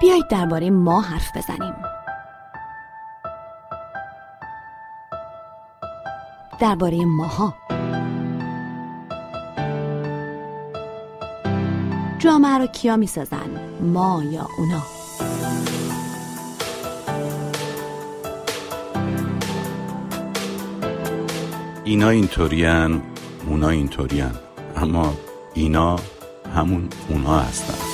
بیایید درباره ما حرف بزنیم. درباره ماها. جامعه رو کیا می‌سازن؟ ما یا اونا؟ اینا اینطورین اونا اینطورین اما اینا همون اونا هستن.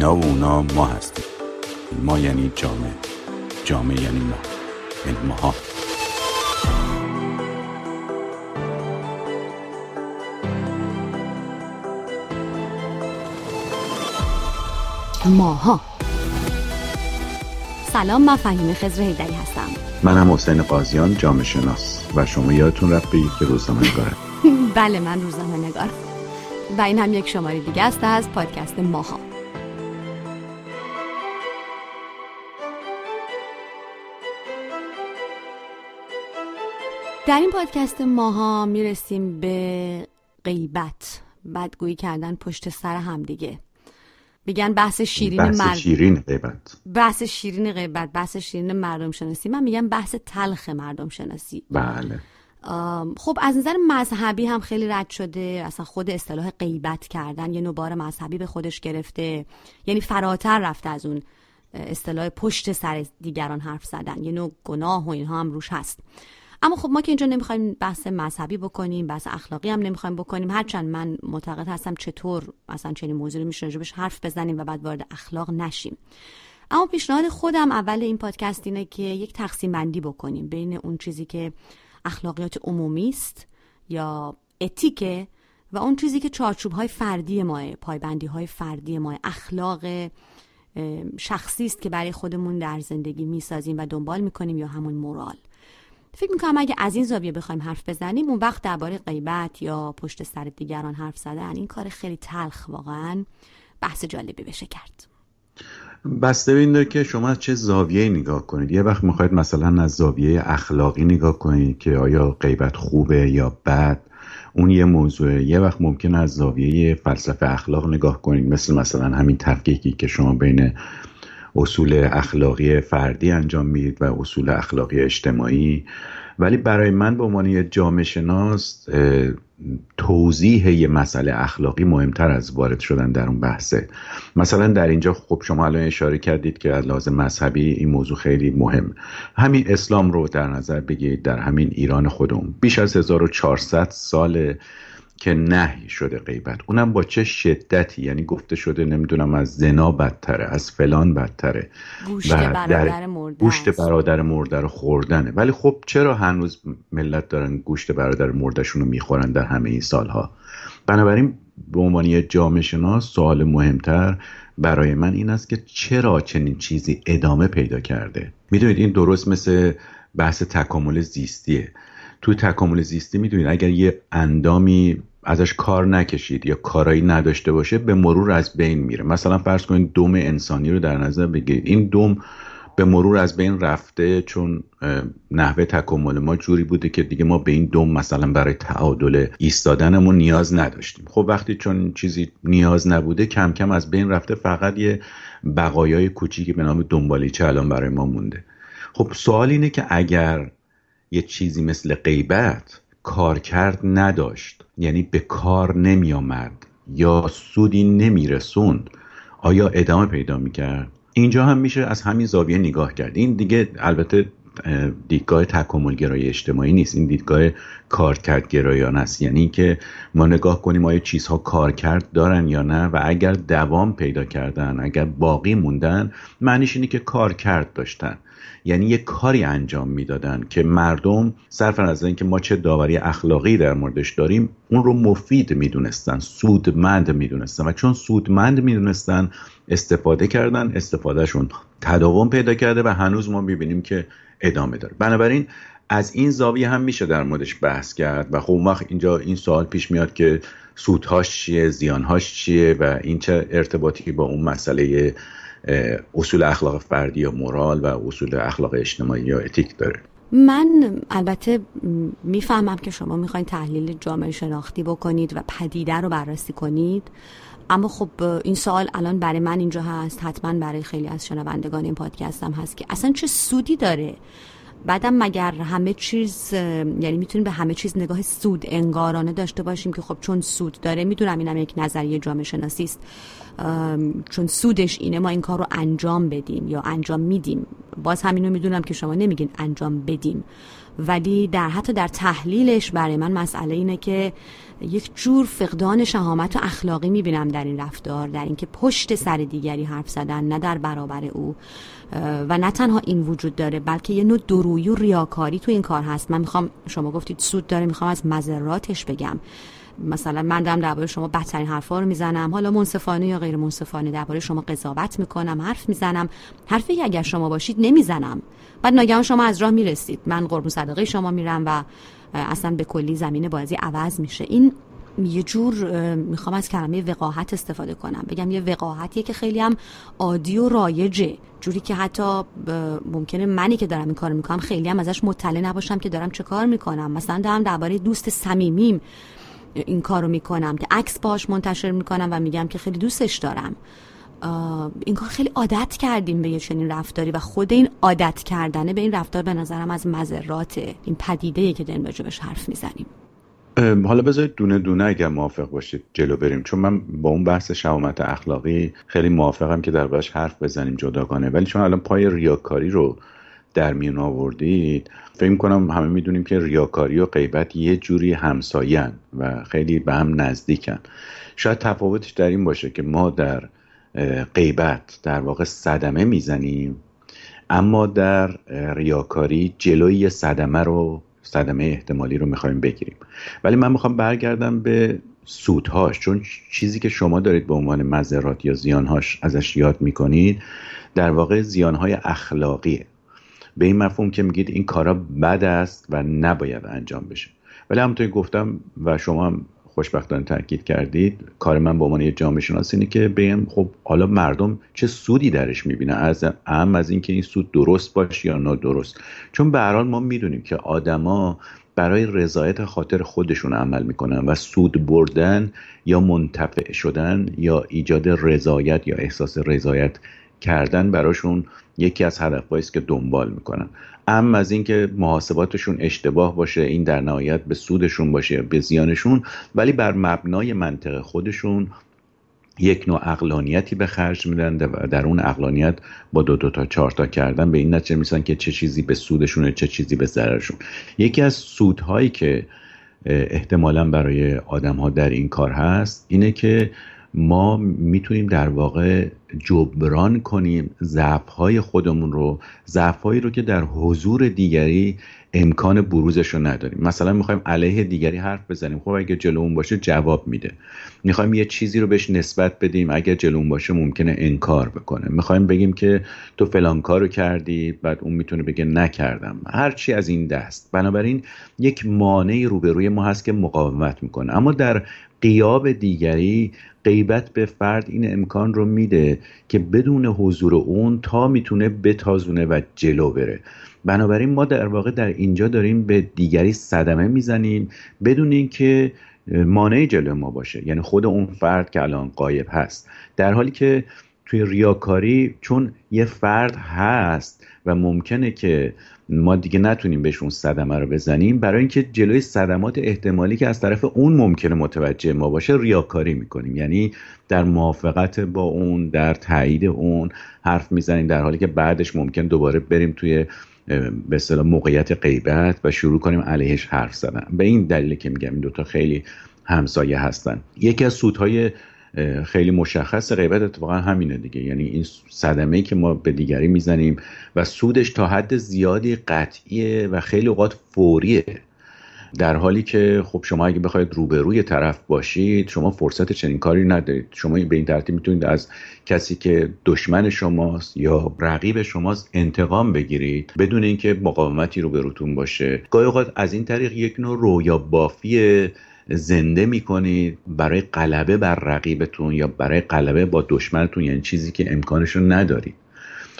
اینا و اونا ما هستیم. ما یعنی جامعه. جامعه یعنی ما. یعنی ماها. ماها. سلام من فهیم خزر هیدری هستم. منم حسین قاضیان جامعه شناس. و شما یادتون رفت بگید که روزنامه نگارم بله من روزنامه نگارم و این هم یک شماره دیگه است از پادکست ماها. در این پادکست ماها می‌رسیم به غیبت بدگویی کردن پشت سر همدیگه میگن بحث شیرین بحث مرد... شیرین غیبت. بحث شیرین غیبت بحث شیرین مردم شناسی من میگم بحث تلخ مردم شناسی بله خب از نظر مذهبی هم خیلی رد شده. اصلا خود اصطلاح غیبت کردن یه نوبار مذهبی به خودش گرفته. یعنی فراتر رفته از اون اصطلاح پشت سر دیگران حرف زدن. یه نوع گناه و اینها هم روش هست. اما خب ما که اینجا نمی‌خوایم بحث مذهبی بکنیم بحث اخلاقی هم نمی‌خوایم بکنیم. هرچند من معتقد هستم چطور مثلا چنین موضوعی میشه راجبش حرف بزنیم و بعد وارد اخلاق نشیم. اما پیشنهاد خودم اول این پادکست اینه که یک تقسیم بندی بکنیم بین اون چیزی که اخلاقیات عمومی است یا اتیکه و اون چیزی که چارچوب های فردی ماه پایبندی های فردی ماه اخلاق شخصی است که برای خودمون در زندگی می‌سازیم و دنبال می‌کنیم یا همون مورال. فکر می‌کنم اگه از این زاویه بخوایم حرف بزنیم اون وقت درباره غیبت یا پشت سر دیگران حرف زدن این کار خیلی تلخ واقعا بحث جالبی بشه کرد. بسته این داره که شما چه زاویه نگاه کنید؟ یه وقت می‌خواید مثلا از زاویه اخلاقی نگاه کنید که آیا غیبت خوبه یا بد؟ اون یه موضوعه. یه وقت ممکن از زاویه فلسفه اخلاق نگاه کنید مثل مثلا همین تحقیقی که شما بین اصول اخلاقی فردی انجام می‌دید و اصول اخلاقی اجتماعی. ولی برای من به عنوان یه جامعه شناس توضیح یه مسئله اخلاقی مهمتر از وارد شدن در اون بحثه. مثلا در اینجا خب شما الان اشاره کردید که از لحاظ مذهبی این موضوع خیلی مهم. همین اسلام رو در نظر بگیرید در همین ایران خودمون. بیش از 1400 سال که نهی شده غیبت. اونم با چه شدتی؟ یعنی گفته شده نمی‌دونم از زنا بدتره از فلان بدتره. گوشت برادر در- مرده گوشت. برادر مرده رو خوردنه. ولی خب چرا هنوز ملت دارن گوشت برادر مردهشون رو می‌خورن در همه این سالها؟ بنابراین به عنوان یه جامعه شناس سوال مهمتر برای من این است که چرا چنین چیزی ادامه پیدا کرده؟ می‌دونید این درست مثل بحث تکامل زیستیه. تو تکامل زیستی می‌دونید اگر یه اندامی ازش کار نکشید یا کارایی نداشته باشه به مرور از بین میره. مثلا فرض کنید دم انسانی رو در نظر بگیرید. این دم به مرور از بین رفته چون نحوه تکامل ما جوری بوده که دیگه ما به این دم مثلا برای تعادل ایستادنمون نیاز نداشتیم. خب وقتی چون چیزی نیاز نبوده کم کم از بین رفته فقط یه بقایای کوچیکی به نام دنبالیچه الان برای ما مونده. خب سوال اینه که اگر یه چیزی مثل غیبت کارکرد نداشت. یعنی به کار نمی آمد یا سودی نمی رسوند آیا ادامه پیدا می کرد اینجا هم میشه از همین زاویه نگاه کرد. این دیگه البته اه، دیدگاه تکاملگرای اجتماعی نیست. این دیدگاه کارکردگرایانه است. یعنی که ما نگاه کنیم آیا چیزها کارکرد دارن یا نه و اگر دوام پیدا کردن اگر باقی موندن معنیش اینه که کارکرد داشتن. یعنی یه کاری انجام می‌دادن که مردم صرف از اینکه ما چه داوری اخلاقی در موردش داریم اون رو مفید می‌دونستن سودمند می‌دونستن و چون سودمند می‌دونستن استفاده کردن استفادهشون تداوم پیدا کرده و هنوز ما می‌بینیم که ادامه داره. بنابراین از این زاویه هم میشه در موردش بحث کرد و خب وقت اینجا این سوال پیش میاد که سودهاش چیه زیانهاش چیه و این چه ارتباطی با اون مسئله اصول اخلاق فردی یا مورال و اصول اخلاق اجتماعی یا اتیک داره. من البته می‌فهمم که شما می‌خواین تحلیل جامعه شناختی بکنید و پدیده رو بررسی کنید. اما خب این سوال الان برای من اینجا هست حتما برای خیلی از شنوندگان این پادکست هم هست که اصلا چه سودی داره بعدم مگر همه چیز یعنی می‌تونیم به همه چیز نگاه سود انگارانه داشته باشیم که خب چون سود داره می‌دونم اینم یک نظریه جامعه شناسی است. چون سودش اینه ما این کار رو انجام بدیم یا انجام میدیم. باز همینو می‌دونم که شما نمیگین انجام بدیم. ولی در حتی در تحلیلش برای من مسئله اینه که یک جور فقدان شهامت و اخلاقی می‌بینم در این رفتار در اینکه پشت سر دیگری حرف زدن نه در برابر او. و نه تنها این وجود داره بلکه یه نوع درویی و ریاکاری تو این کار هست. من می‌خوام شما گفتید سود داره می‌خوام از مذراتش بگم. مثلا من دارم درباره شما بدترین حرفا رو می‌زنم. حالا منصفانه یا غیر منصفانه درباره شما قضاوت می‌کنم حرف می‌زنم. حرفی اگر شما باشید نمی‌زنم. بعد ناگهان شما از راه می‌رسید. من قربون صدقه شما میرم و اصلا به کلی زمین بازی عوض میشه. این یه جور می‌خوام از کلمه وقاحت استفاده کنم. بگم یه وقاحتیه که خیلی هم عادی و رایجه. جوری که حتی ممکنه منی که دارم این کار می‌کنم خیلی هم ازش مطلع نباشم که دارم چه کار می‌کنم. مثلا دارم درباره دوست صمیمیم این کارو می‌کنم که عکس باش منتشر می‌کنم و میگم که خیلی دوستش دارم. این کار خیلی عادت کردیم به یه چنین رفتاری و خود این عادت کردنه به این رفتار به نظرم از مذرات این پدیده که داریم راجبش حرف می‌زنیم. حالا بذارید دونه دونه اگر موافق باشید جلو بریم. چون من با اون بحث شهامت اخلاقی خیلی موافقم که در حرف بزنیم جداگانه. ولی چون الان پای ریاکاری رو در میون آوردید فکر کنم همه می‌دونیم که ریاکاری و غیبت یه جوری همساین و خیلی به هم نزدیکن. شاید تفاوتش در این باشه که ما در غیبت در واقع صدمه می‌زنیم اما در ریاکاری جلوی صدمه رو صدمه احتمالی رو می‌خوایم بگیریم. ولی من می‌خوام برگردم به سودهاش چون چیزی که شما دارید به عنوان مذرات یا زیانهاش ازش یاد می‌کنید در واقع زیانهای اخلاقیه. به این مفهوم که میگید این کارا بد است و نباید انجام بشه. ولی همونطور گفتم و شما هم خوشبختانه تاکید کردید. کار من به عنوان یه جامعه شناس اینه که بگم خب حالا مردم چه سودی درش می‌بینه از اهم از اینکه این سود درست باشه یا نادرست. چون به هر ما می‌دونیم که آدما برای رضایت خاطر خودشون عمل می‌کنن و سود بردن یا منتفع شدن یا ایجاد رضایت یا احساس رضایت کردن براشون یکی از هدفهایی است که دنبال می‌کنن. ام از اینکه محاسباتشون اشتباه باشه این در نهایت به سودشون باشه به زیانشون ولی بر مبنای منطق خودشون یک نوع اقلانیتی به خرج میدن و در اون اقلانیت با دو دو تا چهار تا کردن به این نتیجه میسن که چه چیزی به سودشون چه چیزی به ضررشون. یکی از سودهایی که احتمالا برای آدم ها در این کار هست اینه که ما می‌تونیم در واقع جبران کنیم ضعفهای خودمون رو ضعفهایی رو که در حضور دیگری امکان بروزش رو نداریم. مثلا می‌خوایم علیه دیگری حرف بزنیم. خب اگه جلومون باشه جواب میده. می‌خوایم یه چیزی رو بهش نسبت بدیم اگر جلومون باشه ممکنه انکار بکنه. می‌خوایم بگیم که تو فلان کارو کردی بعد اون می‌تونه بگه نکردم. هر چی از این دست. بنابراین یک مانعی روبروی ما هست که مقاومت می‌کنه. اما در قیاب دیگری غیبت به فرد این امکان رو میده که بدون حضور اون تا می‌تونه بتازونه و جلو بره. بنابراین ما در واقع در اینجا داریم به دیگری صدمه می‌زنیم بدون اینکه مانع جلو ما باشه. یعنی خود اون فرد که الان قایب هست. در حالی که توی ریاکاری چون یه فرد هست و ممکنه که ما دیگه نتونیم بهشون صدمه رو بزنیم برای اینکه جلوی صدمات احتمالی که از طرف اون ممکنه متوجه ما باشه ریاکاری می‌کنیم. یعنی در موافقت با اون در تایید اون حرف می‌زنیم در حالی که بعدش ممکن دوباره بریم توی به اصطلاح موقعیت غیبت و شروع کنیم علیهش حرف زدن. به این دلیل که میگم این دوتا خیلی همسایه هستن. یکی از سودهای خیلی مشخص غیبت اتفاقا همینه دیگه. یعنی این صدمه که ما به دیگری می‌زنیم و سودش تا حد زیادی قطعیه و خیلی اوقات فوریه. در حالی که خب شما اگه بخواید روبروی طرف باشید شما فرصت چنین کاری ندارید. شما به این ترتیب می‌تونید از کسی که دشمن شماست یا رقیب شماست انتقام بگیرید بدون اینکه مقاومتی روبروتون باشه. گاهی اوقات از این طریق یک نوع رویا بافی زنده می‌کنید برای غلبه بر رقیبتون یا برای غلبه با دشمنتون یعنی چیزی که امکانش رو ندارید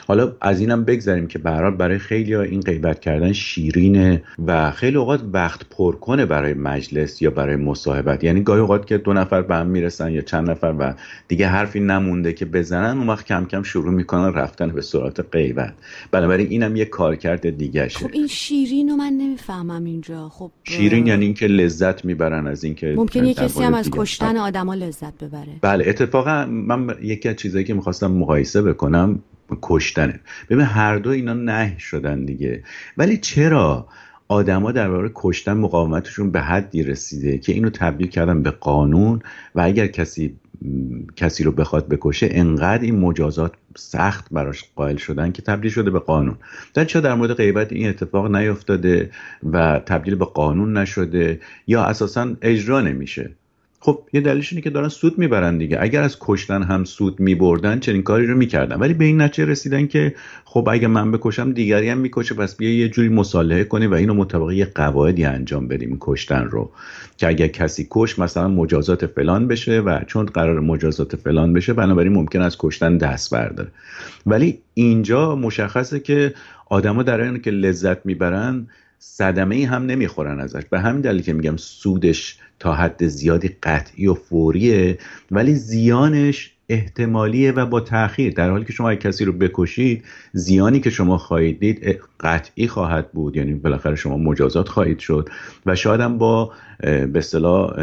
حالا از اینم بگذاریم که برحال برای خیلی ها این غیبت کردن شیرینه و خیلی اوقات وقت پر کنه برای مجلس یا برای مصاحبت. یعنی گاهی اوقات که دو نفر به هم می‌رسن یا چند نفر و دیگه حرفی نمونده که بزنن اون وقت کم کم شروع می‌کنن رفتن به سرعت غیبت. بنابراین اینم یه کارکرد دیگه شه. خب این شیرین رو من نمی‌فهمم اینجا. خب شیرین یعنی اینکه لذت می‌برن از اینکه ممکن یه کسی هم از کشتن آدما لذت ببره. بله اتفاقا من یکی از چیزایی که می‌خواستم مقایسه بکنم کشتنه ببین هر دو اینا نه شدن دیگه. ولی چرا آدما درباره کشتن مقاومتشون به حدی رسیده که اینو تبدیل کردن به قانون و اگر کسی کسی رو بخواد بکشه انقدر این مجازات سخت براش قائل شدن که تبدیل شده به قانون. در چرا در مورد غیبت این اتفاق نیفتاده و تبدیل به قانون نشده یا اساسا اجرا نمیشه؟ خب یه دلیلش اینه که دارن سود می‌برن دیگه. اگر از کشتن هم سود میبردن چنین کاری رو می‌کردن. ولی به این نتیجه رسیدن که خب اگه من بکشم دیگری هم می‌کشه پس بیا یه جوری مصالحه کنی و اینو مطابق یه قواعدی انجام بدیم کشتن رو. که اگر کسی کش مثلا مجازات فلان بشه و چون قرار مجازات فلان بشه بنابراین ممکن از کشتن دست برداره. ولی اینجا مشخصه که آدما در که لذت می‌برن صدمه ای هم نمی‌خورن ازش. به همین دلیل که میگم سودش تا حد زیادی قطعی و فوریه ولی زیانش احتمالیه و با تاخیر در حالی که شما کسی رو بکشید زیانی که شما خواهید دید قطعی خواهد بود. یعنی بالاخره شما مجازات خواهید شد و شاید هم با به اصطلاح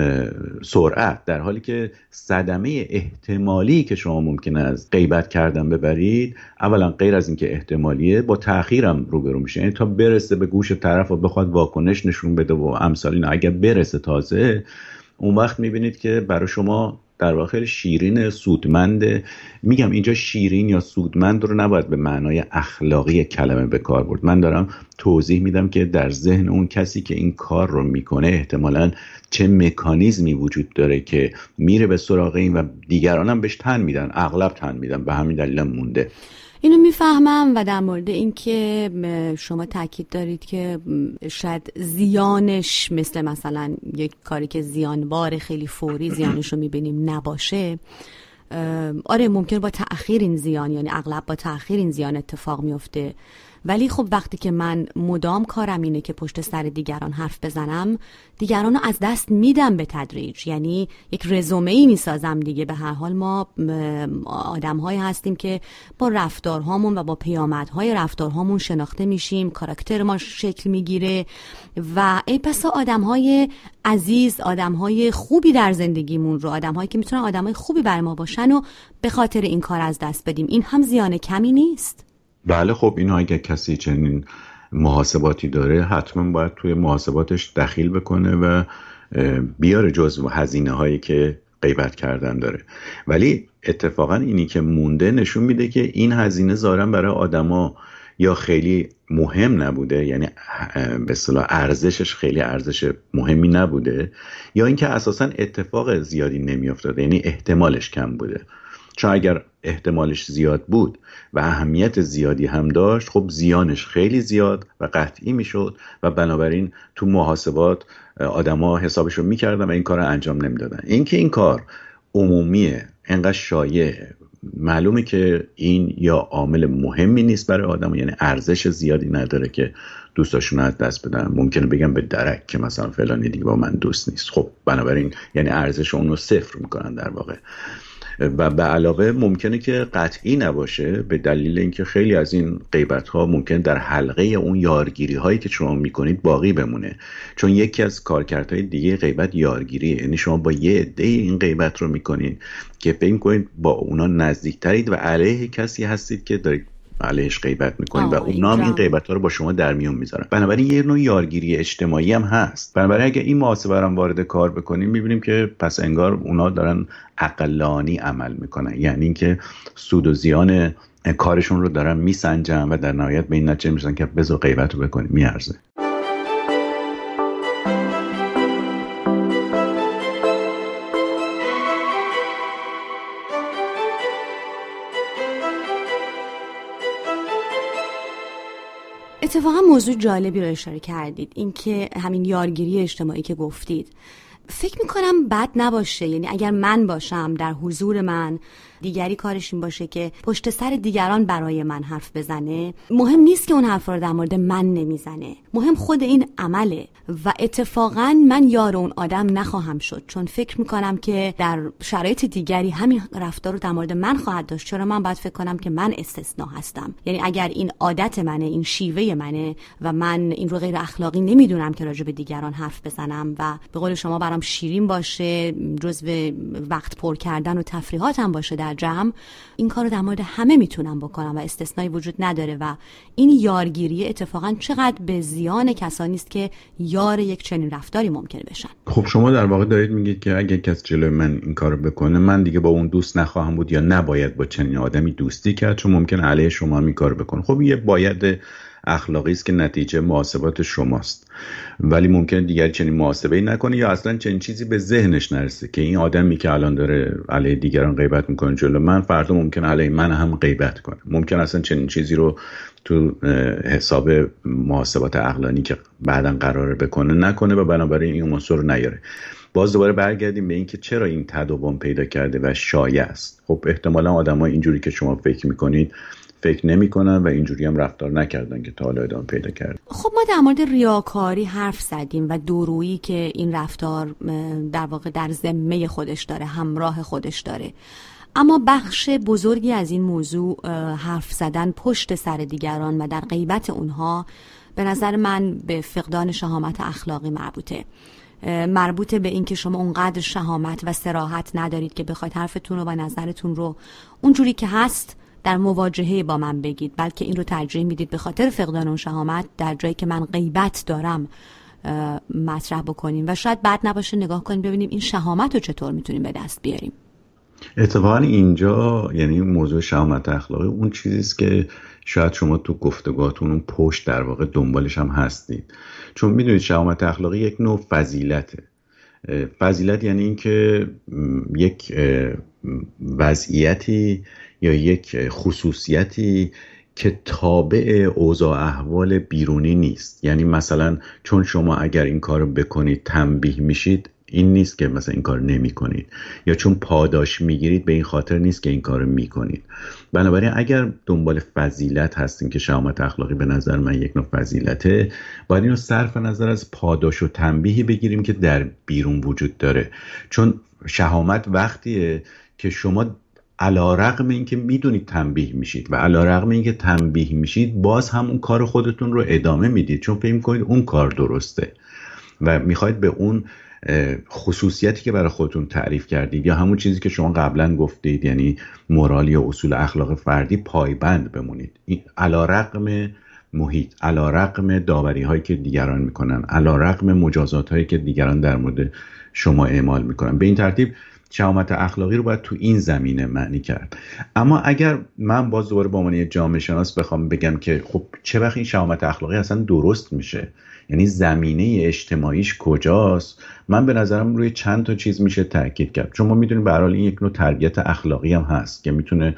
سرعت. در حالی که صدمه احتمالی که شما ممکنه از غیبت کردن ببرید اولا غیر از اینکه احتمالیه با تاخیرم روبرو میشه. یعنی تا برسه به گوش طرف و بخواد واکنش نشون بده و امثال اینا اگر برسه تازه اون وقت می‌بینید که برای شما در واقع شیرین سودمند. میگم اینجا شیرین یا سودمند رو نباید به معنای اخلاقی کلمه به کار برد. من دارم توضیح میدم که در ذهن اون کسی که این کار رو می‌کنه احتمالا چه مکانیزمی وجود داره که میره به سراغ این و دیگران هم بهش تن میدن اغلب تن میدن به همین دلیل مونده. اینو می‌فهمم و در مورد اینکه شما تاکید دارید که شاید زیانش مثل مثلا یک کاری که زیانبار خیلی فوری زیانش رو می‌بینیم نباشه. آره ممکن با تأخیر این زیان یعنی اغلب با تأخیر این زیان اتفاق میفته ولی خب وقتی که من مدام کارم اینه که پشت سر دیگران حرف بزنم دیگران رو از دست میدم به تدریج. یعنی یک رزومه ای می‌سازم دیگه. به هر حال ما آدم های هستیم که با رفتارهامون و با پیامدهای رفتارهامون شناخته میشیم کاراکتر ما شکل می‌گیره و ای پسا آدم های عزیز آدم های خوبی در زندگیمون رو آدم هایی که می‌تونن آدم های خوبی بر ما باشن و به خاطر این کار از دست بدیم. این هم زیان کمی نیست؟ بله خب اینو اگر کسی چنین محاسباتی داره حتما باید توی محاسباتش دخیل بکنه و بیاره جزو هزینه هایی که غیبت کردن داره. ولی اتفاقا اینی که مونده نشون میده که این هزینه زارن برای آدما یا خیلی مهم نبوده یعنی به اصطلاح ارزشش خیلی ارزش مهمی نبوده یا اینکه اساسا اتفاق زیادی نمیافتاده یعنی احتمالش کم بوده. چون اگر احتمالش زیاد بود و اهمیت زیادی هم داشت خب زیانش خیلی زیاد و قطعی می‌شد و بنابراین تو محاسبات آدما حسابش رو می‌کردن و این کار رو انجام نمی‌دادن. اینکه این کار عمومیه انقدر شایع معلومه که این یا عامل مهمی نیست برای آدم یعنی ارزش زیادی نداره که دوستاشون از دست بدن. ممکنه بگم به درک که مثلا فلانی دیگه با من دوست نیست. خب بنابراین یعنی ارزش اون رو صفر می‌کنن در واقع. و به علاوه ممکنه که قطعی نباشه به دلیل اینکه خیلی از این غیبت ها ممکن در حلقه اون یارگیری هایی که شما می‌کنید باقی بمونه. چون یکی از کارکردهای دیگه غیبت یارگیریه. یعنی شما با یه عده این غیبت رو می‌کنید که فکر کنید با اونا نزدیکترید و علیه کسی هستید که دارید علیهش غیبت می‌کنید و اونا هم این غیبت ها رو با شما در میون می‌ذارن بنابراین یه نوع یارگیری اجتماعی هم هست. بنابراین اگه این محاسبه رو وارد کار بکنیم می‌بینیم که پس انگار اونا دارن اقلانی عمل می‌کنن. یعنی اینکه سود و زیان کارشون رو دارن میسنجن و در نهایت به این نتیجه می‌رسن که بذار غیبت رو بکنیم. میارزه. موضوع جالبی رو اشاره کردید اینکه همین یارگیری اجتماعی که گفتید. فکر می‌کنم بد نباشه یعنی اگر من باشم در حضور من دیگری کارش این باشه که پشت سر دیگران برای من حرف بزنه مهم نیست که اون حرف رو در مورد من نمی‌زنه. مهم خود این عمله و اتفاقا من یار اون آدم نخواهم شد چون فکر می‌کنم که در شرایط دیگری همین رفتار رو در مورد من خواهد داشت. چرا من باید فکر کنم که من استثنا هستم؟ یعنی اگر این عادت منه این شیوه منه و من این رو غیر اخلاقی نمی‌دونم که راجع به دیگران حرف بزنم و به قول شما برام شیرین باشه جزو وقت پر کردن و تفریحاتم باشه جمع این کار رو در مورد همه می‌تونم بکنم و استثنایی وجود نداره و این یارگیری اتفاقا چقدر به زیان کسانی است که یار یک چنین رفتاری ممکن بشن. خب شما در واقع دارید میگید که اگه کس جلوی من این کار بکنه من دیگه با اون دوست نخواهم بود یا نباید با چنین آدمی دوستی کرد چون ممکن علیه شما می کار بکنه. خب یه باید اخلاقی است که نتیجه محاسبات شماست. ولی ممکن دیگری چنین محاسبه نکنه یا اصلا چنین چیزی به ذهنش نرسه که این آدمی که الان داره علیه دیگران غیبت می‌کنه جلو من فردا ممکن علیه من هم غیبت کنه. ممکن اصلا چنین چیزی رو تو حساب محاسبات اقلانی که بعدا قراره بکنه نکنه و بنابراین این عنصر رو نیاره. باز دوباره برگردیم به اینکه چرا این تداوم پیدا کرده و شایع است. خب احتمالا آدم اینجوری که شما فکر می‌کنید فکر نمی‌کنن و اینجوری هم رفتار نکردن که تا حالا ادامه پیدا کرد. خب ما در مورد ریاکاری حرف زدیم و دورویی که این رفتار در واقع در ذمه خودش داره همراه خودش داره. اما بخش بزرگی از این موضوع حرف زدن پشت سر دیگران و در غیبت اونها به نظر من به فقدان شهامت اخلاقی مربوطه. مربوطه به اینکه شما اونقدر شهامت و سراحت ندارید که بخواید حرفتون رو و نظرتون رو اونجوری که هست در مواجهه با من بگید بلکه این رو ترجیح می‌دید به خاطر فقدان اون شهامت در جایی که من غیبت دارم مطرح بکنیم و شاید بعد نباشه نگاه کنیم ببینیم این شهامت رو چطور می‌تونیم به دست بیاریم. اتفاقا اینجا یعنی موضوع شهامت اخلاقی اون چیزیست که شاید شما تو گفتگاتون اون پشت در واقع دنبالش هم هستید. چون می‌دونید شهامت اخلاقی یک نوع فضیلته. فضیلت یعنی اینکه یک وضعیتی یا یک خصوصیتی که تابع اوضاع احوال بیرونی نیست. یعنی مثلا چون شما اگر این کار بکنید تنبیه میشید این نیست که مثلا این کار نمی کنید یا چون پاداش می‌گیرید به این خاطر نیست که این کار می‌کنید. بنابراین اگر دنبال فضیلت هستیم که شهامت اخلاقی به نظر من یک نوع فضیلته باید اینو صرف نظر از پاداش و تنبیهی بگیریم که در بیرون وجود داره. چون شهامت وقتیه که شما علا رقم این که می‌دونید تنبیه میشید و علا رقم این که تنبیه میشید باز هم اون کار خودتون رو ادامه می‌دید. چون فکر کنید اون کار درسته. و می‌خواید به اون خصوصیتی که برای خودتون تعریف کردید یا همون چیزی که شما قبلا گفتید یعنی مورال یا اصول اخلاق فردی پایبند بمونید. علا رقم محیط علا رقم داوری هایی که دیگران می‌کنن علا رقم مجازات هایی که دیگران در مورد شما اعمال می‌کنن. به این ترتیب شهامت اخلاقی رو باید تو این زمینه معنی کرد. اما اگر من باز دوباره به عنوان جامعه شناس بخوام بگم که خب چه وقت این شهامت اخلاقی اصلا درست میشه؟ یعنی زمینه اجتماعیش کجاست؟ من به نظرم روی چند تا چیز میشه تاکید کرد. چون ما می‌دونیم به این یک نوع تربیت اخلاقی هم هست که می‌تونه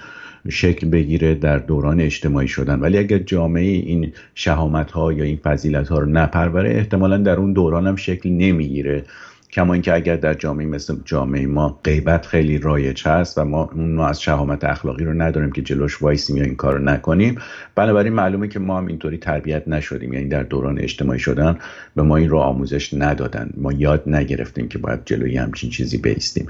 شکل بگیره در دوران اجتماعی شدن. ولی اگر جامعه این شهامت ها یا این فضیلت ها رو نپروره احتمالا در اون دوران هم شکل نمی‌گیره. کما اینکه اگر در جامعه مثل جامعه ما غیبت خیلی رایج هست و ما اون از شهامت اخلاقی رو نداریم که جلوش وایسیم یا این کار رو نکنیم بنابراین معلومه که ما هم اینطوری تربیت نشدیم. یعنی در دوران اجتماعی شدن به ما این رو آموزش ندادن. ما یاد نگرفتیم که باید جلوی همچین چیزی بیستیم.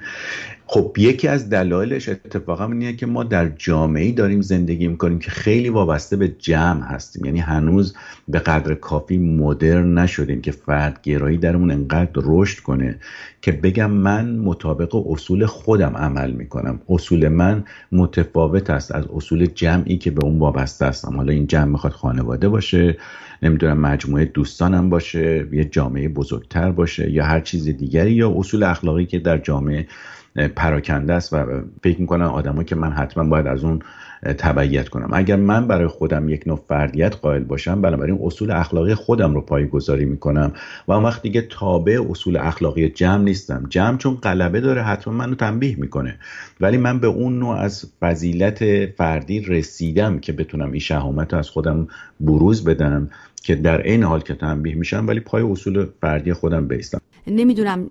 خب یکی از دلایلش اتفاقا اینه که ما در جامعه داریم زندگی می‌کنیم که خیلی وابسته به جمع هستیم. یعنی هنوز به قدر کافی مدرن نشدیم که فردگرایی درمون انقدر رشد کنه که بگم من مطابق اصول خودم عمل می‌کنم. اصول من متفاوت است از اصول جمعی که به اون وابسته هستم. حالا این جمع می‌خواد خانواده باشه نمی‌دونم مجموعه دوستانم باشه یه جامعه بزرگتر باشه یا هر چیز دیگری یا اصول اخلاقی که در جامعه پراکنده است و فکر می‌کنن آدمایی که من حتما باید از اون تبعیت کنم. اگر من برای خودم یک نوع فردیت قائل باشم بنابراین اصول اخلاقی خودم رو پایگذاری می‌کنم و اون وقت دیگه تابع اصول اخلاقی جمع نیستم. جمع چون غلبه داره حتما منو تنبیه می‌کنه. ولی من به اون نوع از فضیلت فردی رسیدم که بتونم این شهامت رو از خودم بروز بدم که در این حال که تنبیه میشم ولی پای اصول فردی خودم بیستم. نمی‌دونم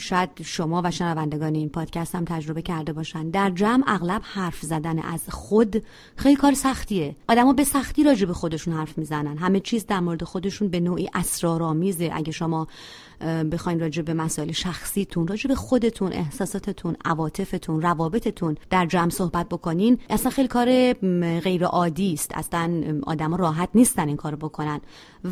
شاید شما و شنوندگان این پادکست هم تجربه کرده باشن. در جمع اغلب حرف زدن از خود خیلی کار سختیه. آدما به سختی راجع به خودشون حرف می‌زنن. همه چیز در مورد خودشون به نوعی اسرارآمیزه. اگه شما بخواین راجع به مسائل شخصیتون راجع به خودتون احساساتتون عواطفتون روابطتون در جمع صحبت بکنین اصلا خیلی کار غیر عادی است. اصلا آدما راحت نیستن این کارو بکنن.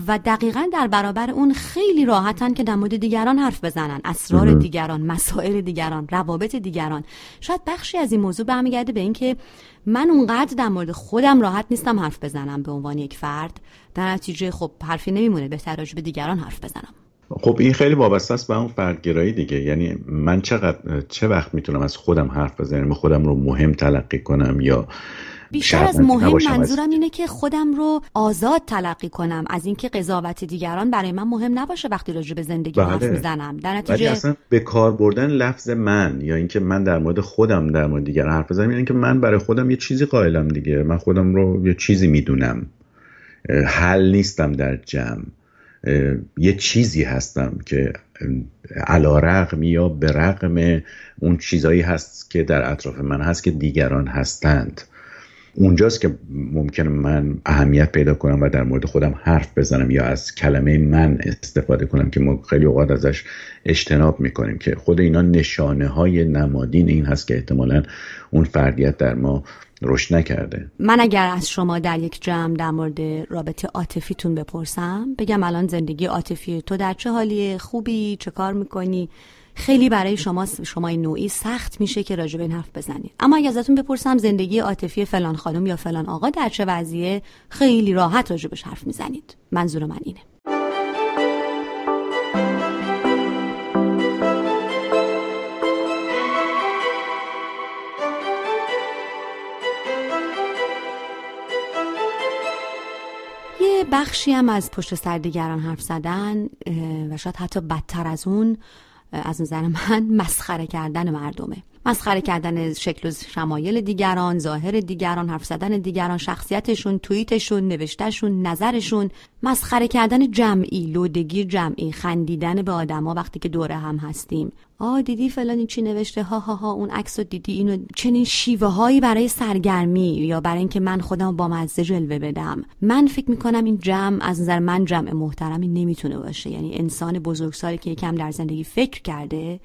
و دقیقا در برابر اون خیلی راحتن که در مورد دیگران حرف بزنن اسرار دیگران مسائل دیگران روابط دیگران. شاید بخشی از این موضوع برمیگرده به اینکه من اونقدر در مورد خودم راحت نیستم حرف بزنم به عنوان یک فرد. در نتیجه خب حرفی نمیمونه بهتر به دیگران حرف بزنم. خب این خیلی وابسته است به اون فردگرایی دیگه. یعنی من چقدر چه وقت می‌تونم از خودم حرف بزنم؟ خودم رو مهم تلقی کنم یا بیشتر از مهم منظورم اینه که خودم رو آزاد تلقی کنم. از اینکه قضاوت دیگران برای من مهم نباشه وقتی راجع به زندگی بله. حرف می‌زنم. در نتیجه اصلا به کار بردن لفظ من یا اینکه من در مورد خودم در مورد دیگران حرف بزنم یعنی که من برای خودم یه چیزی قائلم دیگه. من خودم رو یه چیزی می‌دونم. حل نیستم در جمع. یه چیزی هستم که علا رقم یا به رقم اون چیزایی هست که در اطراف من هست که دیگران هستند. اونجاست که ممکنه من اهمیت پیدا کنم و در مورد خودم حرف بزنم یا از کلمه من استفاده کنم که ما خیلی اوقات ازش اجتناب می‌کنیم که خود اینا نشانه های نمادین این هست که احتمالا اون فردیت در ما رشد نکرده. من اگر از شما در یک جمع در مورد رابطه عاطفیتون بپرسم بگم الان زندگی عاطفی تو در چه حالیه؟ خوبی؟ چه کار می‌کنی؟ خیلی برای شما شما نوعی سخت میشه که راجع به این حرف بزنید اما اگه ازتون بپرسم زندگی عاطفی فلان خانم یا فلان آقا در چه وضعیه خیلی راحت راجبش حرف می‌زنید. منظور من اینه. بخشی هم از پشت سر دیگران حرف زدن و شاید حتی بدتر از اون از نظر من مسخره کردن مردمه. مسخره کردن شکل و شمایل دیگران ظاهر دیگران حرف زدن دیگران شخصیتشون توییتشون نوشتهشون نظرشون. مسخره کردن جمعی لودگی جمعی خندیدن به آدما وقتی که دوره هم هستیم. آ دیدی فلانی چی نوشته؟ ها ها ها اون عکس رو دیدی؟ اینو چنین شیوه هایی برای سرگرمی یا برای اینکه من خودم با مزه جلوه بدم. من فکر می‌کنم این جمع از نظر من جمع محترمی نمی‌تونه باشه. یعنی انسان بزرگسالی که یکم در زندگی فکر کرده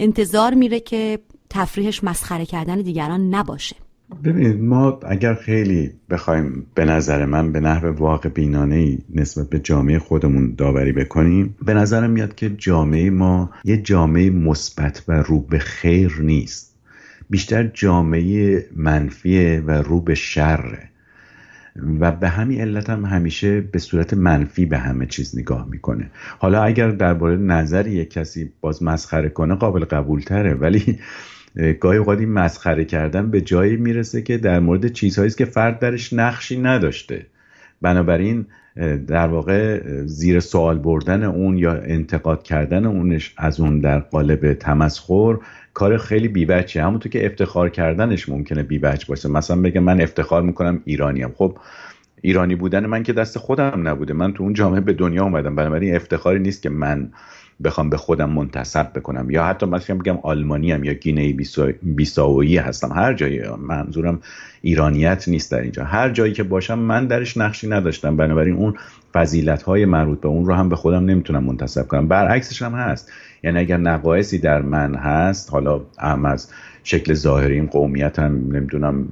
انتظار میره که تفریحش مسخره کردن دیگران نباشه. ببینید ما اگر خیلی بخوایم به نظر من به نحو واقع بینانه ای نسبت به جامعه خودمون داوری بکنیم به نظرم میاد که جامعه ما یه جامعه مثبت و رو به خیر نیست. بیشتر جامعه منفیه و رو به شره. و به همین علت هم همیشه به صورت منفی به همه چیز نگاه می‌کنه. حالا اگر درباره نظر یک کسی باز مسخره کنه قابل قبول تره ولی گاهی اوقات این مسخره کردن به جایی می‌رسه که در مورد چیزهایی که فرد درش نقشی نداشته. بنابراین در واقع زیر سوال بردن اون یا انتقاد کردن اونش از اون در قالب تمسخر کار خیلی بیبچه همونطور که افتخار کردنش ممکنه بیبچ باشه. مثلا بگم من افتخار می‌کنم ایرانیم. خب ایرانی بودن من که دست خودم نبوده. من تو اون جامعه به دنیا اومدم. بنابراین افتخاری نیست که من بخوام به خودم منتصب بکنم. یا حتی مثلا بگم آلمانی هم یا گینه بیساویی هستم. هر جایی منظورم ایرانیت نیست در اینجا. هر جایی که باشم من درش نقشی نداشتم. بنابراین اون فضیلت های مربوط به اون رو هم به خودم نمی‌تونم منتصب کنم. برعکسش هم هست. یعنی اگر نقایصی در من هست حالا هم از شکل ظاهریم قومیت هم نمی‌دونم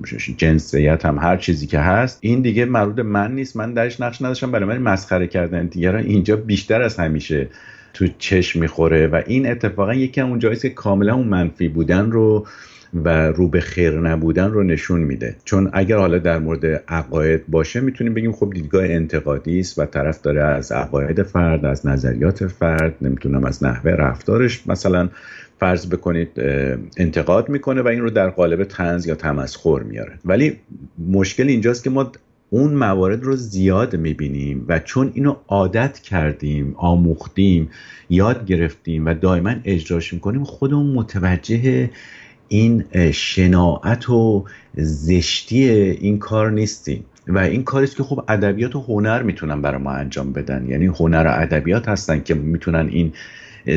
هم هر چیزی که هست این دیگه مربوط من نیست. من درش نقش نداشتم. برای من مسخره کردن دیگران اینجا بیشتر از همیشه تو چشم می‌خوره و این اتفاقا یکی اون جاییست که کاملا اون منفی بودن رو و رو به خیر نبودن رو نشون میده. چون اگر حالا در مورد عقاید باشه می‌تونیم بگیم خب دیدگاه انتقادی است و طرف داره از عقاید فرد از نظریات فرد نمی‌تونم از نحوه رفتارش مثلا فرض بکنید انتقاد می‌کنه و این رو در قالب تنز یا تمسخر میاره. ولی مشکل اینجاست که ما اون موارد رو زیاد می‌بینیم و چون اینو عادت کردیم آموختیم یاد گرفتیم و دائما اجراش می‌کنیم خودمون متوجه این شناعت و زشتی این کار نیستیم. و این کاریست که خب ادبیات و هنر می‌تونن برای ما انجام بدن. یعنی هنر و ادبیات هستن که می‌تونن این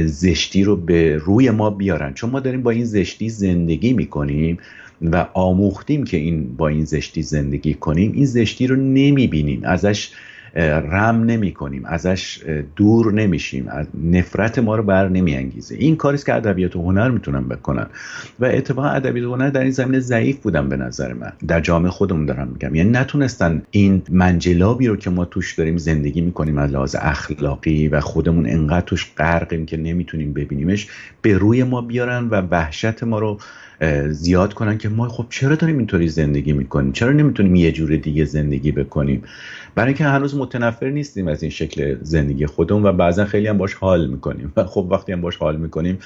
زشتی رو به روی ما بیارن. چون ما داریم با این زشتی زندگی می‌کنیم و آموختیم که این با این زشتی زندگی کنیم این زشتی رو نمی‌بینیم. ازش رم نمی کنیم ازش دور نمیشیم. از نفرت ما رو بر نمی انگیزه این کاریست که ادبیات و هنر می‌تونن بکنن. و اتفاقا ادبیات و هنر در این زمینه ضعیف بودن به نظر من. در جامعه خودمون دارم میگم. یعنی نتونستن این منجلابی رو که ما توش داریم زندگی می‌کنیم از لحاظ اخلاقی و خودمون انقدر توش غرقیم که نمی‌تونیم ببینیمش به روی ما بیارن و وحشت ما رو زیاد کنن که ما خب چرا داریم اینطوری زندگی می‌کنیم؟ چرا نمی‌تونیم یه جور دیگه زندگی بکنیم؟ برای اینکه هنوز متنفر نیستیم از این شکل زندگی خودمون و بعضا خیلی هم باش حال می‌کنیم. و خب وقتی هم باش حال می‌کنیم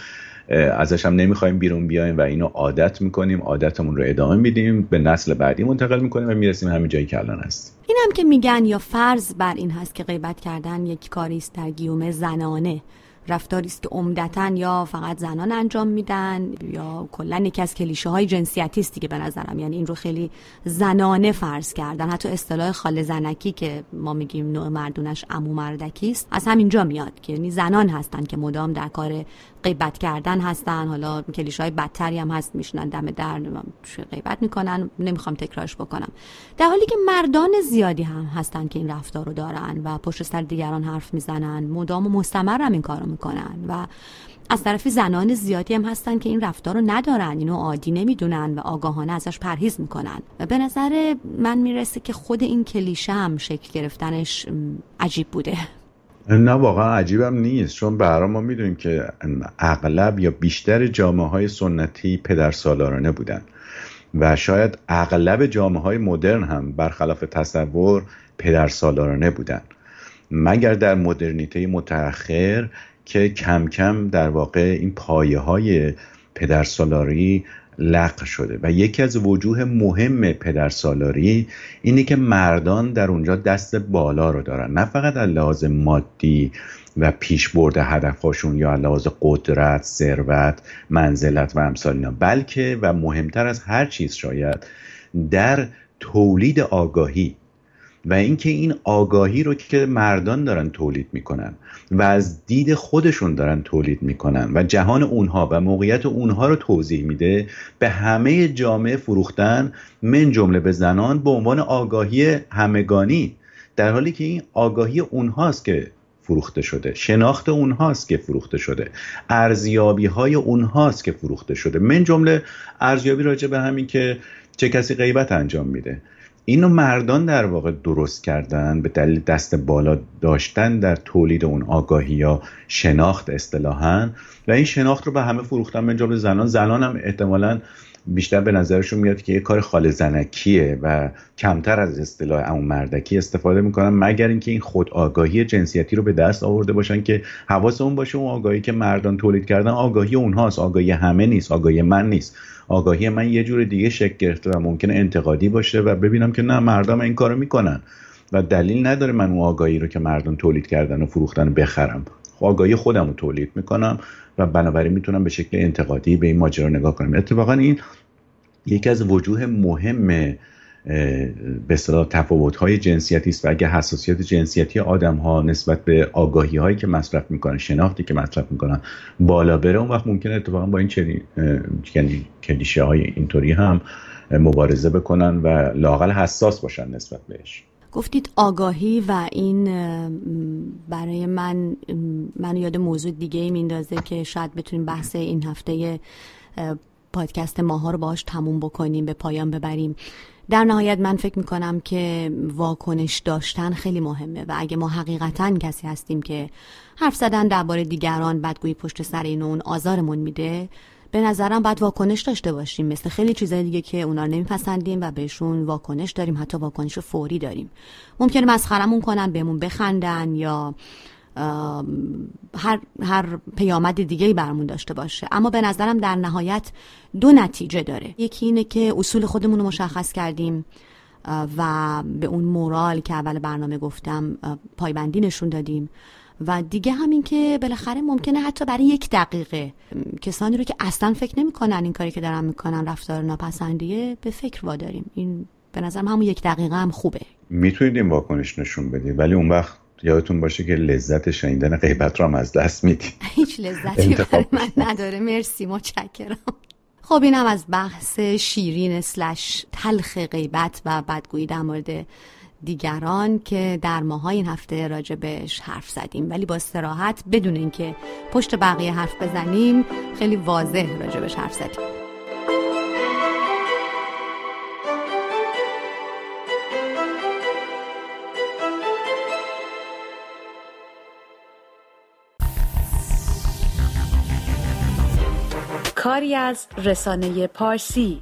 ازش هم نمی‌خوایم بیرون بیایم و اینو عادت می‌کنیم عادتمون رو ادامه میدیم به نسل بعدی منتقل می‌کنیم و می‌رسیم همین جایی که الان هست این هم که میگن یا فرض بر این هست که غیبت کردن یک کاری است در گیومه زنانه. رفتاری است که عمدتا یا فقط زنان انجام میدن یا کلا یکی از کلیشه های جنسیتی است دیگه به نظرم. یعنی این رو خیلی زنانه فرض کردن. حتی اصطلاح خاله زنکی که ما میگیم نوع مردونش امو مردکی است از همینجا میاد که یعنی زنان هستن که مدام در کار غیبت کردن هستن. حالا کلیش های بدتری هم هست میشنن دم در غیبت می‌کنن. نمی‌خوام تکرارش بکنم. در حالی که مردان زیادی هم هستن که این رفتار رو دارن و پشت سر دیگران حرف می‌زنن مدام و مستمر هم این کارو می‌کنن و از طرفی زنان زیادی هم هستن که این رفتار رو ندارن اینو عادی نمی‌دونن و آگاهانه ازش پرهیز می‌کنن. و به نظر من می‌رسه که خود این کلیشه هم شکل گرفتنش عجیب بوده. نه واقعا عجیبم نیست. چون برای ما می‌دونیم که اغلب یا بیشتر جامعه های سنتی پدر سالارانه بودن و شاید اغلب جامعه های مدرن هم برخلاف تصور پدر سالارانه بودن. مگر در مدرنیته متأخر که کم کم در واقع این پایه های پدرسالاری لغو شده. و یکی از وجوه مهم پدرسالاری اینه که مردان در اونجا دست بالا رو دارن. نه فقط از لحاظ مادی و پیش برده هدفهاشون یا لحاظ قدرت، ثروت، منزلت و امثال اینا بلکه و مهمتر از هر چیز شاید در تولید آگاهی و اینکه این آگاهی رو که مردان دارن تولید می‌کنن و از دید خودشون دارن تولید می‌کنن و جهان اونها و موقعیت اونها رو توضیح میده به همه جامعه فروختن من جمله به زنان به عنوان آگاهی همگانی در حالی که این آگاهی اونهاست که فروخته شده شناخت اونهاست که فروخته شده ارزیابی های اونهاست که فروخته شده. من جمله ارزیابی راجع به همین که چه کسی غیبت انجام میده. اینو مردان در واقع درست کردن به دلیل دست بالا داشتن در تولید اون آگاهی یا شناخت اصطلاحا. و این شناخت رو به همه فروختن به جمله زنان. زنان هم احتمالا بیشتر به نظرشون میاد که یه کار خال زنکیه و کمتر از اصطلاح اون مردکی استفاده می‌کنن مگر اینکه این خود آگاهی جنسیتی رو به دست آورده باشن که حواس اون باشه اون آگاهی که مردان تولید کردن آگاهی اونهاست آگاهی همه نیست آگاهی من نیست. آگاهی من یه جور دیگه شکل گرفته و ممکنه انتقادی باشه و ببینم که نه مردم این کارو می‌کنن و دلیل نداره من اون آگاهی رو که مردم تولید کردن و فروختن بخرم. خب آگاهی خودم رو تولید می‌کنم. و بنابراین می‌تونم به شکل انتقادی به این ماجرا نگاه کنم. اتفاقا این یکی از وجوه مهم به اصطلاح تفاوت های جنسیتی است و اگه حساسیت جنسیتی آدم ها نسبت به آگاهی هایی که مصرف می‌کنن شناختی که مصرف می‌کنن بالا بره اون وقت ممکنه اتفاقا با این چنین یعنی کلیشه های اینطوری هم مبارزه بکنن و لاقل حساس باشن نسبت بهش. گفتید آگاهی و این برای من من یاد موضوع دیگه ای میندازه که شاید بتونیم بحث این هفته پادکست ماها رو باش تموم بکنیم به پایان ببریم. در نهایت من فکر می‌کنم که واکنش داشتن خیلی مهمه و اگه ما حقیقتا کسی هستیم که حرف زدن درباره دیگران بدگویی پشت سر این اون آزارمون میده به نظرم باید واکنش داشته باشیم. مثل خیلی چیزای دیگه که اونا نمیپسندیم و بهشون واکنش داریم. حتی واکنش فوری داریم. ممکنه مسخرمون کنن بهمون بخندن یا هر, هر پیامد دیگه برامون داشته باشه. اما به نظرم در نهایت دو نتیجه داره. یکی اینه که اصول خودمون رو مشخص کردیم و به اون مورال که اول برنامه گفتم پایبندی نشون دادیم. و دیگه همین که بالاخره ممکنه حتی برای یک دقیقه. کسانی رو که اصلا فکر نمی‌کنن این کاری که دارن می‌کنن رفتار ناپسندیه به فکر واداریم. این به نظرم همون یک دقیقه هم خوبه. می‌تونید این واکنش نشون بدید ولی اون وقت یادتون باشه که لذت شنیدن غیبت رو هم از دست می‌دید. هیچ لذتی برای من نداره. مرسی متشکرم. خب اینم از بحث شیرین سلش تلخ غیبت و بدگویی در مورد دیگران که در ماهای این هفته راجبش حرف زدیم. ولی با استراحت بدون اینکه پشت بقیه حرف بزنیم خیلی واضح راجبش حرف زدیم. کاری از رسانه پارسی